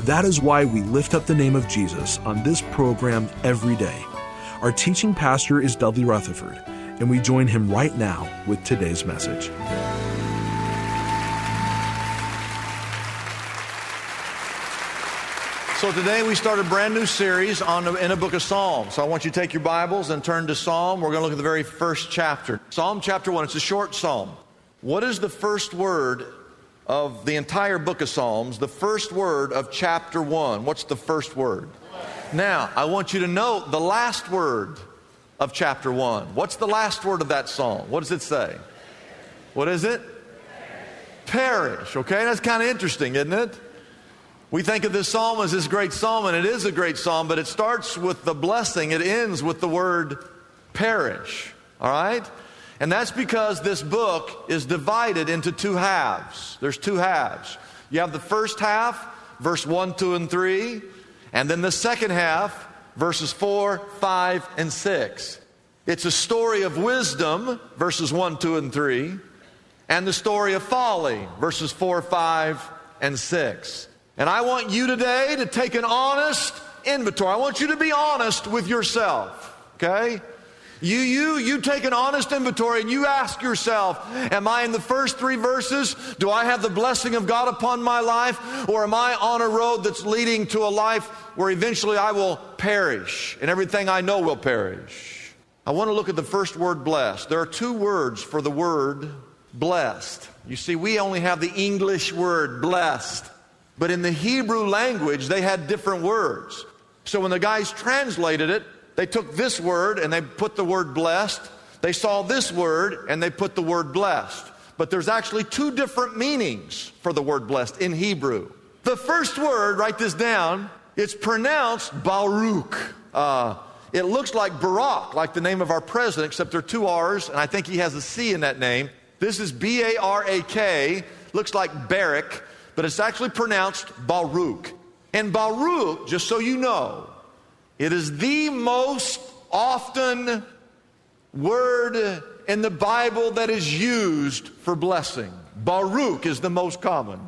That is why we lift up the name of Jesus on this program every day. Our teaching pastor is Dudley Rutherford, and we join him right now with today's message. So today we start a brand new series on in a book of Psalms. So I want you to take your Bibles and turn to Psalm. We're going to look at the very first chapter. Psalm chapter 1. It's a short psalm. What is the first word of the entire book of Psalms? The first word of chapter 1. What's the first word? Now, I want you to note the last word of chapter 1. What's the last word of that psalm? What does it say? What is it? Perish. Okay, that's kind of interesting, isn't it? We think of this psalm as this great psalm, and it is a great psalm, but it starts with the blessing. It ends with the word perish. All right? And that's because this book is divided into two halves. There's two halves. You have the first half, verse 1, 2, and 3, and then the second half, verses 4, 5, and 6. It's a story of wisdom, verses 1, 2, and 3, and the story of folly, verses 4, 5, and 6. And I want you today to take an honest inventory. I want you to be honest with yourself, okay? You, you, you take an honest inventory and you ask yourself, am I in the first three verses? Do I have the blessing of God upon my life? Or am I on a road that's leading to a life where eventually I will perish and everything I know will perish? I want to look at the first word blessed. There are two words for the word blessed. You see, we only have the English word blessed. But in the Hebrew language, they had different words. So when the guys translated it, they took this word and they put the word blessed. They saw this word and they put the word blessed. But there's actually two different meanings for the word blessed in Hebrew. The first word, write this down, it's pronounced Baruch. Uh, it looks like Barak, like the name of our president, except there are two R's, and I think he has a C in that name. This is B A R A K, looks like Barak but it's actually pronounced Baruch. And Baruch, just so you know, it is the most often word in the Bible that is used for blessing. Baruch is the most common.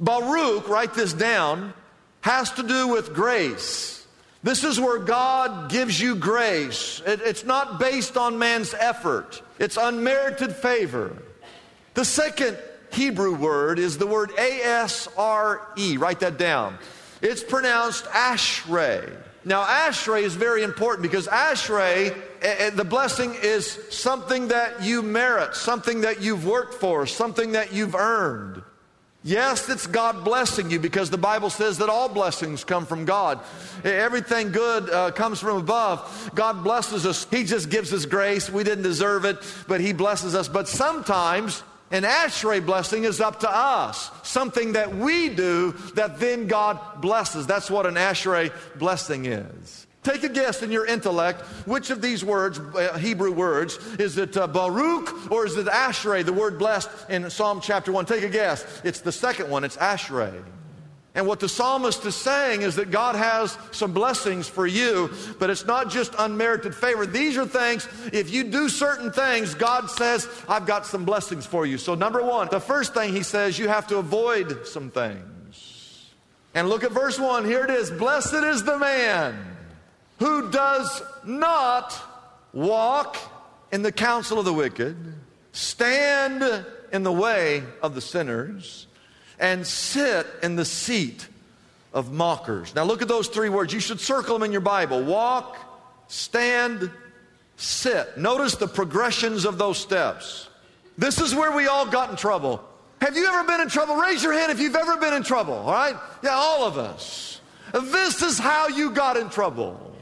Baruch, write this down, has to do with grace. This is where God gives you grace. It, it's not based on man's effort, it's unmerited favor. The second Hebrew word is the word A S R E. Write that down. It's pronounced Ashrei. Now, Ashrei is very important because Ashrei, the blessing is something that you merit, something that you've worked for, something that you've earned. Yes, it's God blessing you because the Bible says that all blessings come from God. Everything good uh, comes from above. God blesses us. He just gives us grace. We didn't deserve it, but He blesses us. But sometimes an ashrei blessing is up to us, something that we do that then God blesses. That's what an ashrei blessing is. Take a guess in your intellect which of these words, uh, Hebrew words, is it uh, Baruch or is it Ashrei, the word blessed in Psalm chapter 1? Take a guess. It's the second one, it's Ashrei. And what the psalmist is saying is that God has some blessings for you, but it's not just unmerited favor. These are things, if you do certain things, God says, I've got some blessings for you. So, number one, the first thing he says, you have to avoid some things. And look at verse one. Here it is Blessed is the man who does not walk in the counsel of the wicked, stand in the way of the sinners and sit in the seat of mockers. Now look at those three words. You should circle them in your Bible walk, stand, sit. Notice the progressions of those steps. This is where we all got in trouble. Have you ever been in trouble? Raise your hand if you've ever been in trouble, all right? Yeah, all of us. This is how you got in trouble.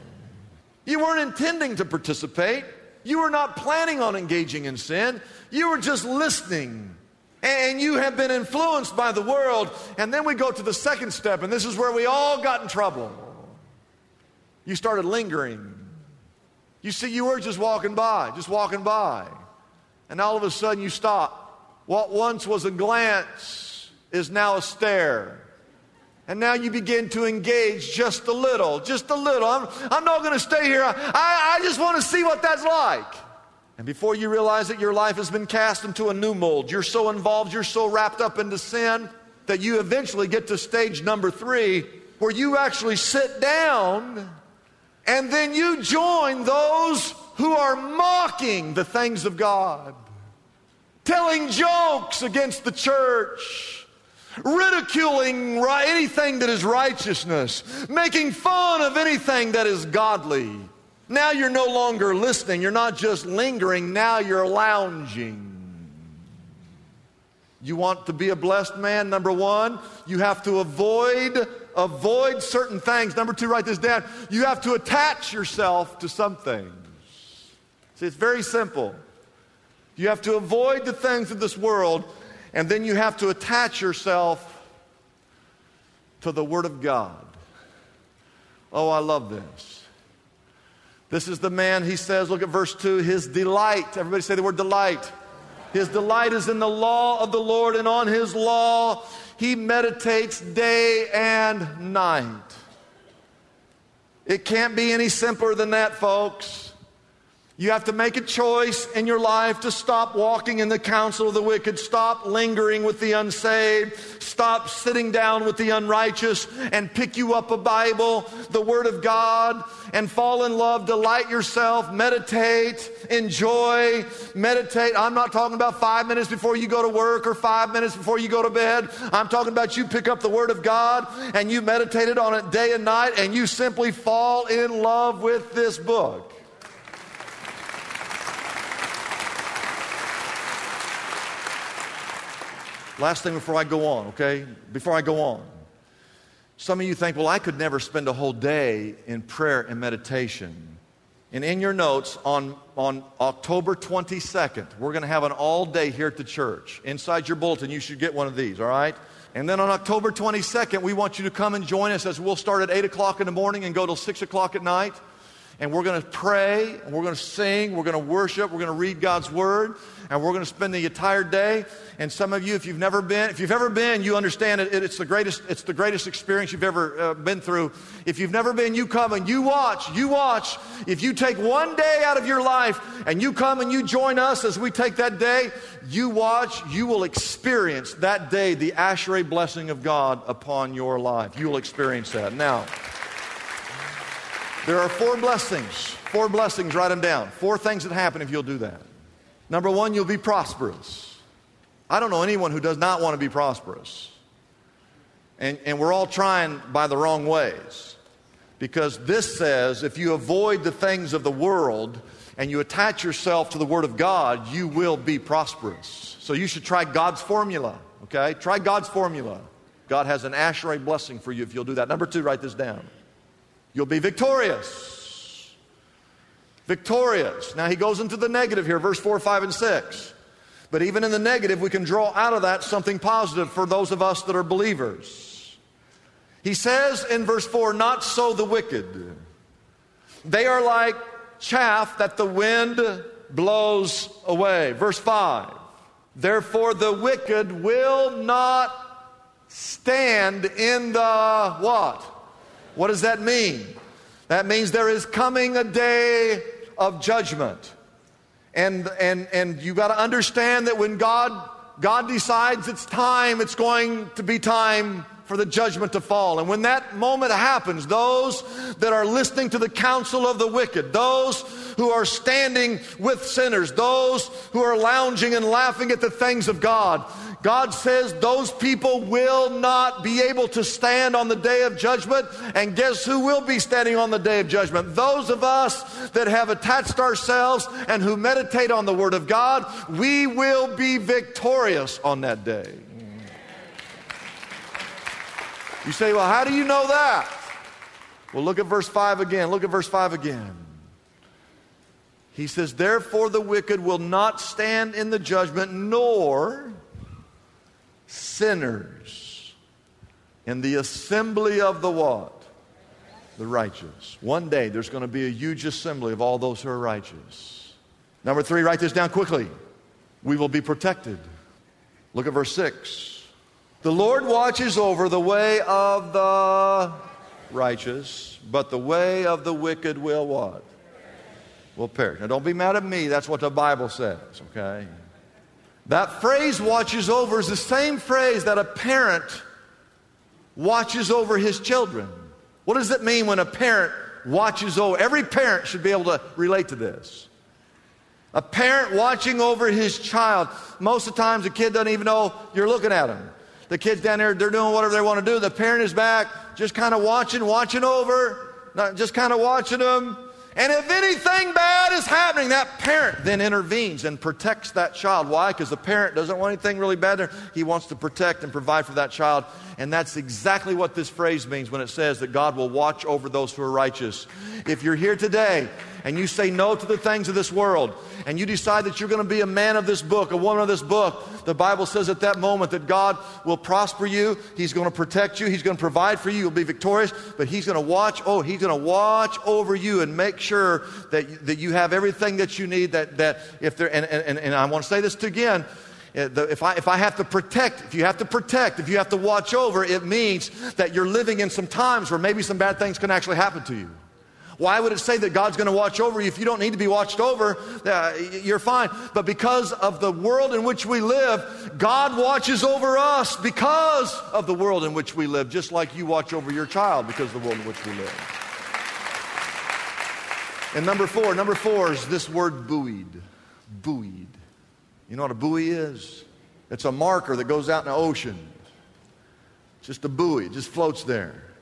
You weren't intending to participate. You were not planning on engaging in sin. You were just listening. And you have been influenced by the world. And then we go to the second step, and this is where we all got in trouble. You started lingering. You see, you were just walking by, just walking by. And all of a sudden you stop. What once was a glance is now a stare. And now you begin to engage just a little, just a little. I'm, I'm not going to stay here. I, I just want to see what that's like. And before you realize it, your life has been cast into a new mold. You're so involved, you're so wrapped up into sin that you eventually get to stage number three where you actually sit down and then you join those who are mocking the things of God, telling jokes against the church, ridiculing anything that is righteousness, making fun of anything that is godly. Now you're no longer listening, you're not just lingering, now you're lounging. You want to be a blessed man? Number one, you have to avoid avoid certain things. Number two, write this down. You have to attach yourself to some things. See, it's very simple. You have to avoid the things of this world, and then you have to attach yourself to the Word of God. Oh, I love this. This is the man, he says, look at verse 2, his delight. Everybody say the word delight. His delight is in the law of the Lord, and on his law he meditates day and night. It can't be any simpler than that, folks. You have to make a choice in your life to stop walking in the counsel of the wicked, stop lingering with the unsaved, stop sitting down with the unrighteous, and pick you up a Bible, the Word of God, and fall in love, delight yourself, meditate, enjoy, meditate. I'm not talking about five minutes before you go to work or five minutes before you go to bed. I'm talking about you pick up the Word of God and you meditated on it day and night, and you simply fall in love with this book. Last thing before I go on, okay? Before I go on. Some of you think, well, I could never spend a whole day in prayer and meditation. And in your notes, on, on October 22nd, we're going to have an all day here at the church. Inside your bulletin, you should get one of these, all right? And then on October 22nd, we want you to come and join us as we'll start at 8 o'clock in the morning and go till 6 o'clock at night and we're going to pray, and we're going to sing, we're going to worship, we're going to read God's Word, and we're going to spend the entire day. And some of you, if you've never been, if you've ever been, you understand it, it's the greatest, it's the greatest experience you've ever uh, been through. If you've never been, you come and you watch, you watch. If you take one day out of your life and you come and you join us as we take that day, you watch, you will experience that day the Ashrei blessing of God upon your life. You will experience that. Now, there are four blessings. Four blessings, write them down. Four things that happen if you'll do that. Number one, you'll be prosperous. I don't know anyone who does not want to be prosperous. And, and we're all trying by the wrong ways. Because this says if you avoid the things of the world and you attach yourself to the Word of God, you will be prosperous. So you should try God's formula, okay? Try God's formula. God has an Ashrei blessing for you if you'll do that. Number two, write this down. You'll be victorious. Victorious. Now he goes into the negative here, verse 4, 5, and 6. But even in the negative, we can draw out of that something positive for those of us that are believers. He says in verse 4, Not so the wicked. They are like chaff that the wind blows away. Verse 5, Therefore the wicked will not stand in the what? What does that mean? That means there is coming a day of judgment. And, and, and you got to understand that when God, God decides it's time, it's going to be time for the judgment to fall. And when that moment happens, those that are listening to the counsel of the wicked, those who are standing with sinners, those who are lounging and laughing at the things of God, God says those people will not be able to stand on the day of judgment. And guess who will be standing on the day of judgment? Those of us that have attached ourselves and who meditate on the Word of God, we will be victorious on that day. You say, well, how do you know that? Well, look at verse 5 again. Look at verse 5 again. He says, Therefore the wicked will not stand in the judgment, nor sinners in the assembly of the what? The righteous. One day there's going to be a huge assembly of all those who are righteous. Number three, write this down quickly. We will be protected. Look at verse 6. The Lord watches over the way of the righteous, but the way of the wicked will what? Will perish. Now don't be mad at me. That's what the Bible says, okay? That phrase watches over is the same phrase that a parent watches over his children. What does it mean when a parent watches over? Every parent should be able to relate to this. A parent watching over his child. Most of the times, the kid doesn't even know you're looking at him. The kid's down there, they're doing whatever they want to do. The parent is back, just kind of watching, watching over, not just kind of watching them. And if anything bad is happening, that parent then intervenes and protects that child. Why? Because the parent doesn't want anything really bad there. He wants to protect and provide for that child. And that's exactly what this phrase means when it says that God will watch over those who are righteous. If you're here today and you say no to the things of this world and you decide that you're going to be a man of this book, a woman of this book, the Bible says at that moment that God will prosper you. He's going to protect you. He's going to provide for you. You'll be victorious, but He's going to watch. Oh, He's going to watch over you and make sure that, that you have everything that you need. That, that if there, and, and, and I want to say this again. Uh, if I, if I have to protect, if you have to protect, if you have to watch over, it means that you're living in some times where maybe some bad things can actually happen to you. Why would it say that God's going to watch over you if you don't need to be watched over? Uh, you're fine. But because of the world in which we live, God watches over us because of the world in which we live, just like you watch over your child because of the world in which we live. And number four, number four is this word buoyed. Buoyed. You know what a buoy is? It's a marker that goes out in the ocean. It's just a buoy, it just floats there.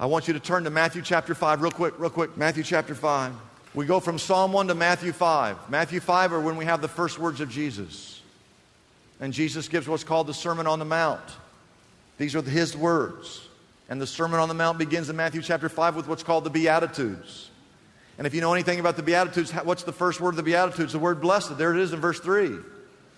I want you to turn to Matthew chapter 5 real quick, real quick. Matthew chapter 5. We go from Psalm 1 to Matthew 5. Matthew 5 are when we have the first words of Jesus. And Jesus gives what's called the Sermon on the Mount. These are his words. And the Sermon on the Mount begins in Matthew chapter 5 with what's called the Beatitudes. And if you know anything about the Beatitudes, what's the first word of the Beatitudes? The word blessed. There it is in verse 3.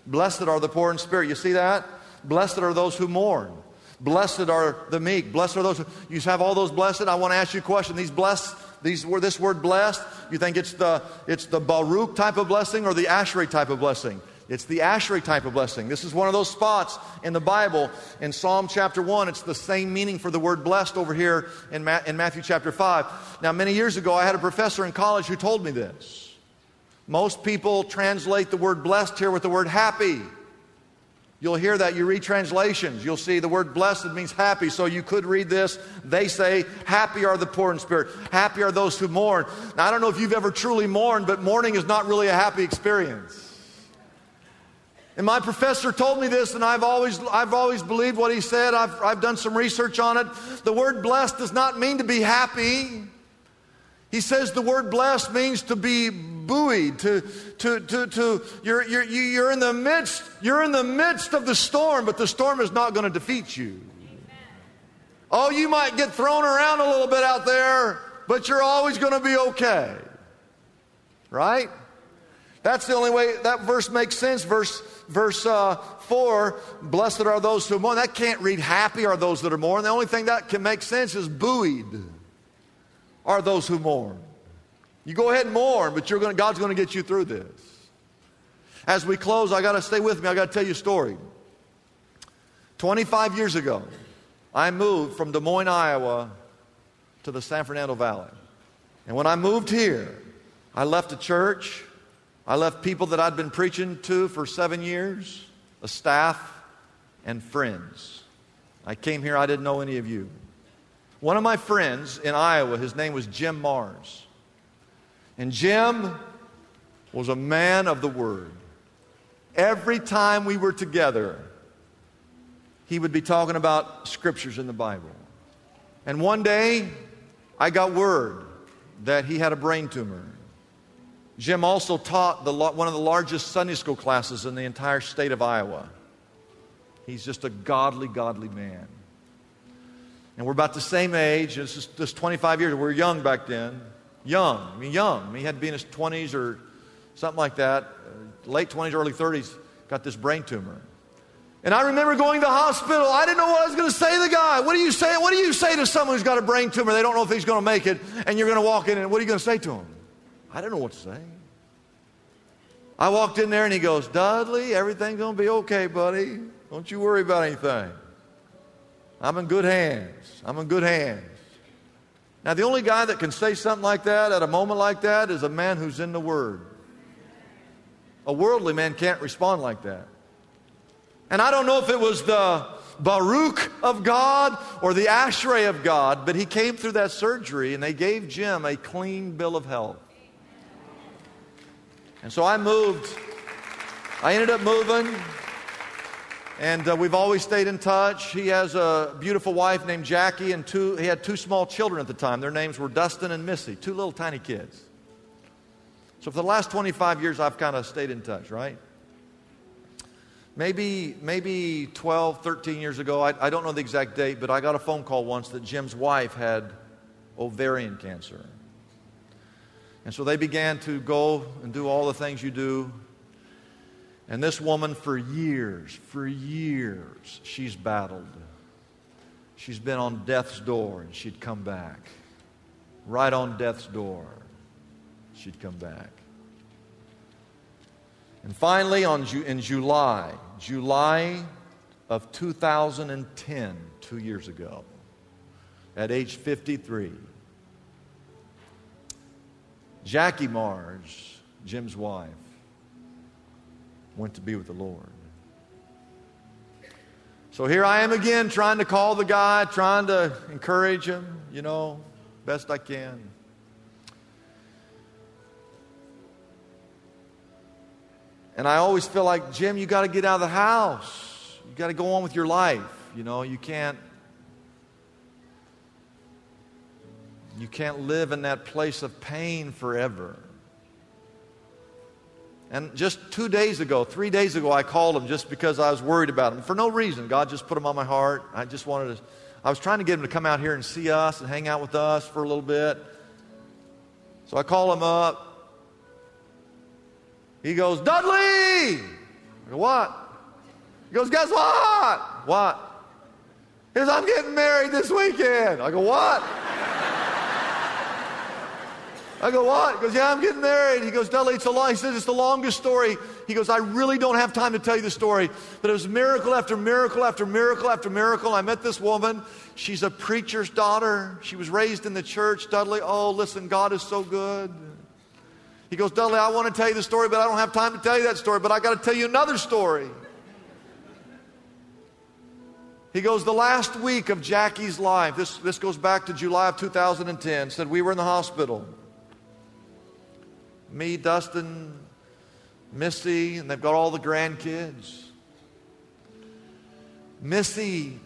Blessed are the poor in spirit. You see that? Blessed are those who mourn. Blessed are the meek. Blessed are those. Who, you have all those blessed. I want to ask you a question. These blessed, these were this word blessed. You think it's the it's the Baruch type of blessing or the Ashrei type of blessing? It's the Ashrei type of blessing. This is one of those spots in the Bible. In Psalm chapter 1, it's the same meaning for the word blessed over here in, Ma- in Matthew chapter 5. Now, many years ago, I had a professor in college who told me this. Most people translate the word blessed here with the word happy. You'll hear that. You read translations. You'll see the word blessed means happy. So you could read this. They say, Happy are the poor in spirit. Happy are those who mourn. Now, I don't know if you've ever truly mourned, but mourning is not really a happy experience. And my professor told me this, and I've always, I've always believed what he said. I've, I've done some research on it. The word blessed does not mean to be happy. He says the word blessed means to be buoyed, to, to, to, to you're, you're, you're in the midst, you're in the midst of the storm, but the storm is not going to defeat you. Oh, you might get thrown around a little bit out there, but you're always going to be okay. Right? That's the only way that verse makes sense. Verse, verse uh, 4 Blessed are those who mourn. That can't read happy are those that are mourn. The only thing that can make sense is buoyed are those who mourn. You go ahead and mourn, but you're gonna, God's going to get you through this. As we close, I got to stay with me. I got to tell you a story. 25 years ago, I moved from Des Moines, Iowa to the San Fernando Valley. And when I moved here, I left a church. I left people that I'd been preaching to for seven years, a staff, and friends. I came here, I didn't know any of you. One of my friends in Iowa, his name was Jim Mars. And Jim was a man of the Word. Every time we were together, he would be talking about scriptures in the Bible. And one day, I got word that he had a brain tumor. Jim also taught the, one of the largest Sunday school classes in the entire state of Iowa. He's just a godly, godly man. And we're about the same age. This is just 25 years. We were young back then. Young. I mean, young. I mean, he had to be in his 20s or something like that. Uh, late 20s, early 30s. Got this brain tumor. And I remember going to the hospital. I didn't know what I was going to say to the guy. What do you say? What do you say to someone who's got a brain tumor? They don't know if he's going to make it, and you're going to walk in, and what are you going to say to him? I didn't know what to say. I walked in there, and he goes, Dudley, everything's going to be okay, buddy. Don't you worry about anything. I'm in good hands. I'm in good hands. Now, the only guy that can say something like that at a moment like that is a man who's in the Word. A worldly man can't respond like that. And I don't know if it was the Baruch of God or the Ashrei of God, but he came through that surgery and they gave Jim a clean bill of health. And so I moved. I ended up moving. And uh, we've always stayed in touch. He has a beautiful wife named Jackie, and two, he had two small children at the time. Their names were Dustin and Missy, two little tiny kids. So for the last 25 years, I've kind of stayed in touch, right? Maybe, maybe 12, 13 years ago, I, I don't know the exact date, but I got a phone call once that Jim's wife had ovarian cancer. And so they began to go and do all the things you do and this woman, for years, for years, she's battled. She's been on death's door and she'd come back. Right on death's door, she'd come back. And finally, on, in July, July of 2010, two years ago, at age 53, Jackie Mars, Jim's wife, went to be with the Lord. So here I am again trying to call the guy, trying to encourage him, you know, best I can. And I always feel like, Jim, you got to get out of the house. You got to go on with your life. You know, you can't you can't live in that place of pain forever. And just two days ago, three days ago, I called him just because I was worried about him for no reason. God just put him on my heart. I just wanted to, I was trying to get him to come out here and see us and hang out with us for a little bit. So I call him up. He goes, Dudley! I go, what? He goes, guess what? What? He goes, I'm getting married this weekend. I go, what? I go, what? He goes, yeah, I'm getting married. He goes, Dudley, it's a long, he says, it's the longest story. He goes, I really don't have time to tell you the story, but it was miracle after miracle after miracle after miracle. I met this woman. She's a preacher's daughter. She was raised in the church. Dudley, oh, listen, God is so good. He goes, Dudley, I want to tell you the story, but I don't have time to tell you that story, but I got to tell you another story. He goes, the last week of Jackie's life, this, this goes back to July of 2010, said we were in the hospital me, Dustin, Missy, and they've got all the grandkids. Missy,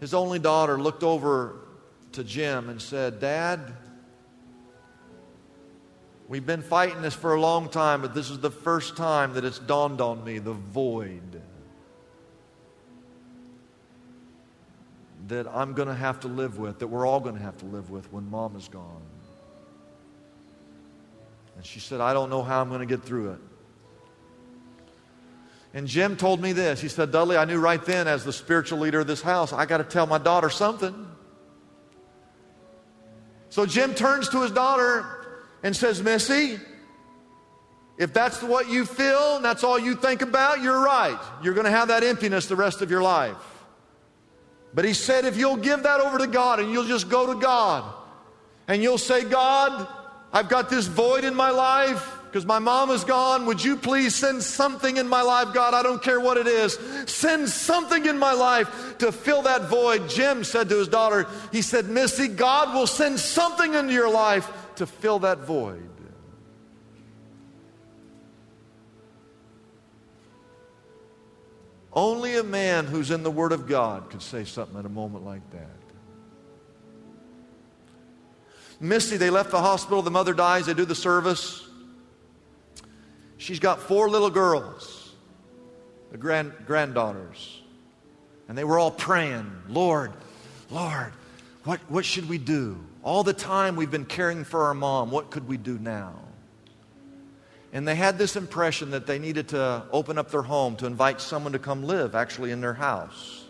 his only daughter, looked over to Jim and said, Dad, we've been fighting this for a long time, but this is the first time that it's dawned on me the void that I'm going to have to live with, that we're all going to have to live with when mom is gone. And she said, I don't know how I'm going to get through it. And Jim told me this. He said, Dudley, I knew right then, as the spiritual leader of this house, I got to tell my daughter something. So Jim turns to his daughter and says, Missy, if that's what you feel and that's all you think about, you're right. You're going to have that emptiness the rest of your life. But he said, if you'll give that over to God and you'll just go to God and you'll say, God, I've got this void in my life. because my mom is gone. Would you please send something in my life, God? I don't care what it is. Send something in my life to fill that void. Jim said to his daughter, he said, Missy, God will send something into your life to fill that void. Only a man who's in the Word of God could say something at a moment like that. Missy, they left the hospital. The mother dies. They do the service. She's got four little girls, the grand, granddaughters. And they were all praying, Lord, Lord, what, what should we do? All the time we've been caring for our mom. What could we do now? And they had this impression that they needed to open up their home to invite someone to come live actually in their house.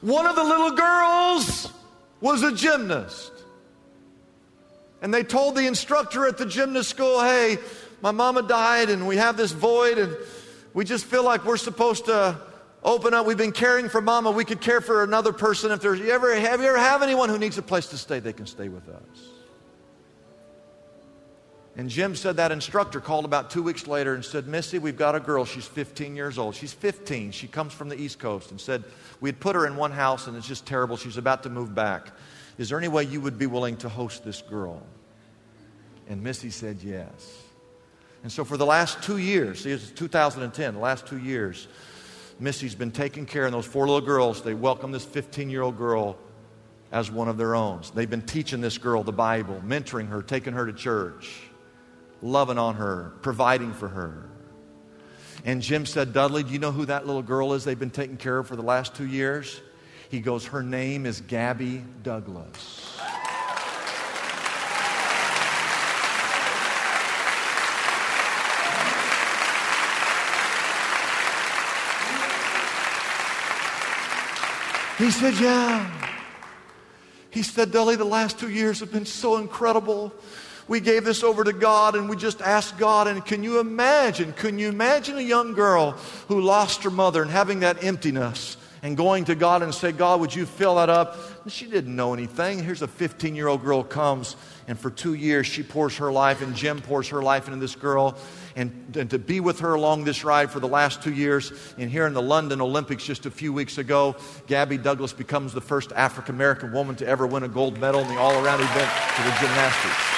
One of the little girls was a gymnast. And they told the instructor at the gymnast school, hey, my mama died and we have this void and we just feel like we're supposed to open up. We've been caring for mama. We could care for another person. If there's, you ever, have you ever have anyone who needs a place to stay, they can stay with us. And Jim said that instructor called about two weeks later and said, Missy, we've got a girl. She's 15 years old. She's 15. She comes from the East Coast and said, we had put her in one house and it's just terrible. She's about to move back. Is there any way you would be willing to host this girl? And Missy said yes. And so for the last two years, see, it's 2010, the last two years, Missy's been taking care of those four little girls. They welcome this 15 year old girl as one of their own. They've been teaching this girl the Bible, mentoring her, taking her to church loving on her, providing for her. And Jim said, Dudley, do you know who that little girl is they've been taking care of for the last two years? He goes, Her name is Gabby Douglas. He said, Yeah. He said, Dudley, the last two years have been so incredible we gave this over to God and we just asked God. And can you imagine? Can you imagine a young girl who lost her mother and having that emptiness? and going to God and say, God, would you fill that up? And she didn't know anything. Here's a 15 year old girl comes, and for two years she pours her life, and Jim pours her life into this girl. And, and to be with her along this ride for the last two years, and here in the London Olympics just a few weeks ago, Gabby Douglas becomes the first African American woman to ever win a gold medal in the all around event for the gymnastics.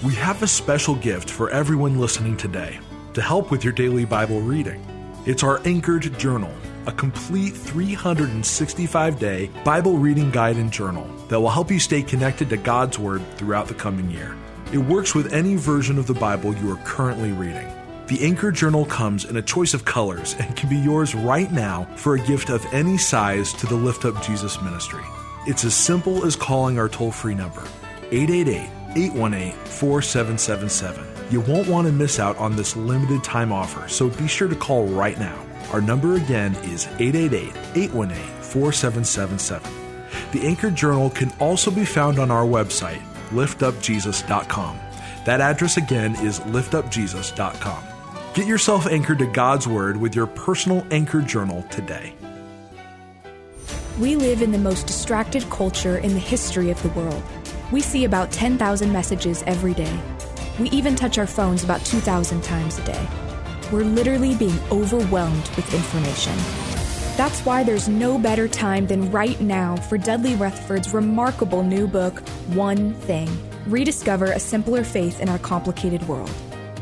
We have a special gift for everyone listening today to help with your daily Bible reading. It's our Anchored Journal, a complete 365 day Bible reading guide and journal that will help you stay connected to God's Word throughout the coming year. It works with any version of the Bible you are currently reading. The Anchor Journal comes in a choice of colors and can be yours right now for a gift of any size to the Lift Up Jesus ministry. It's as simple as calling our toll free number, 888 818 4777. You won't want to miss out on this limited time offer, so be sure to call right now. Our number again is 888 818 4777. The Anchor Journal can also be found on our website, liftupjesus.com. That address again is liftupjesus.com. Get yourself anchored to God's Word with your personal Anchor Journal today. We live in the most distracted culture in the history of the world. We see about 10,000 messages every day. We even touch our phones about 2,000 times a day. We're literally being overwhelmed with information. That's why there's no better time than right now for Dudley Rutherford's remarkable new book, One Thing rediscover a simpler faith in our complicated world.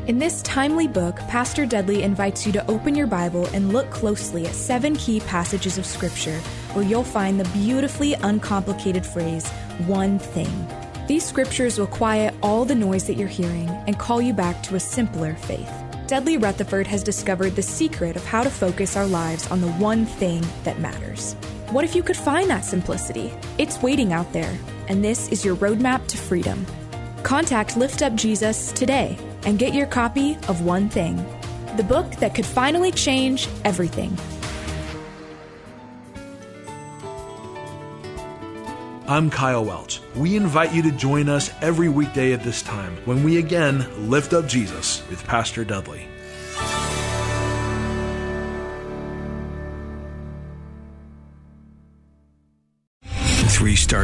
In this timely book, Pastor Dudley invites you to open your Bible and look closely at seven key passages of Scripture where you'll find the beautifully uncomplicated phrase, one thing. These scriptures will quiet all the noise that you're hearing and call you back to a simpler faith. Dudley Rutherford has discovered the secret of how to focus our lives on the one thing that matters. What if you could find that simplicity? It's waiting out there, and this is your roadmap to freedom. Contact Lift Up Jesus today and get your copy of One Thing, the book that could finally change everything. I'm Kyle Welch. We invite you to join us every weekday at this time when we again lift up Jesus with Pastor Dudley.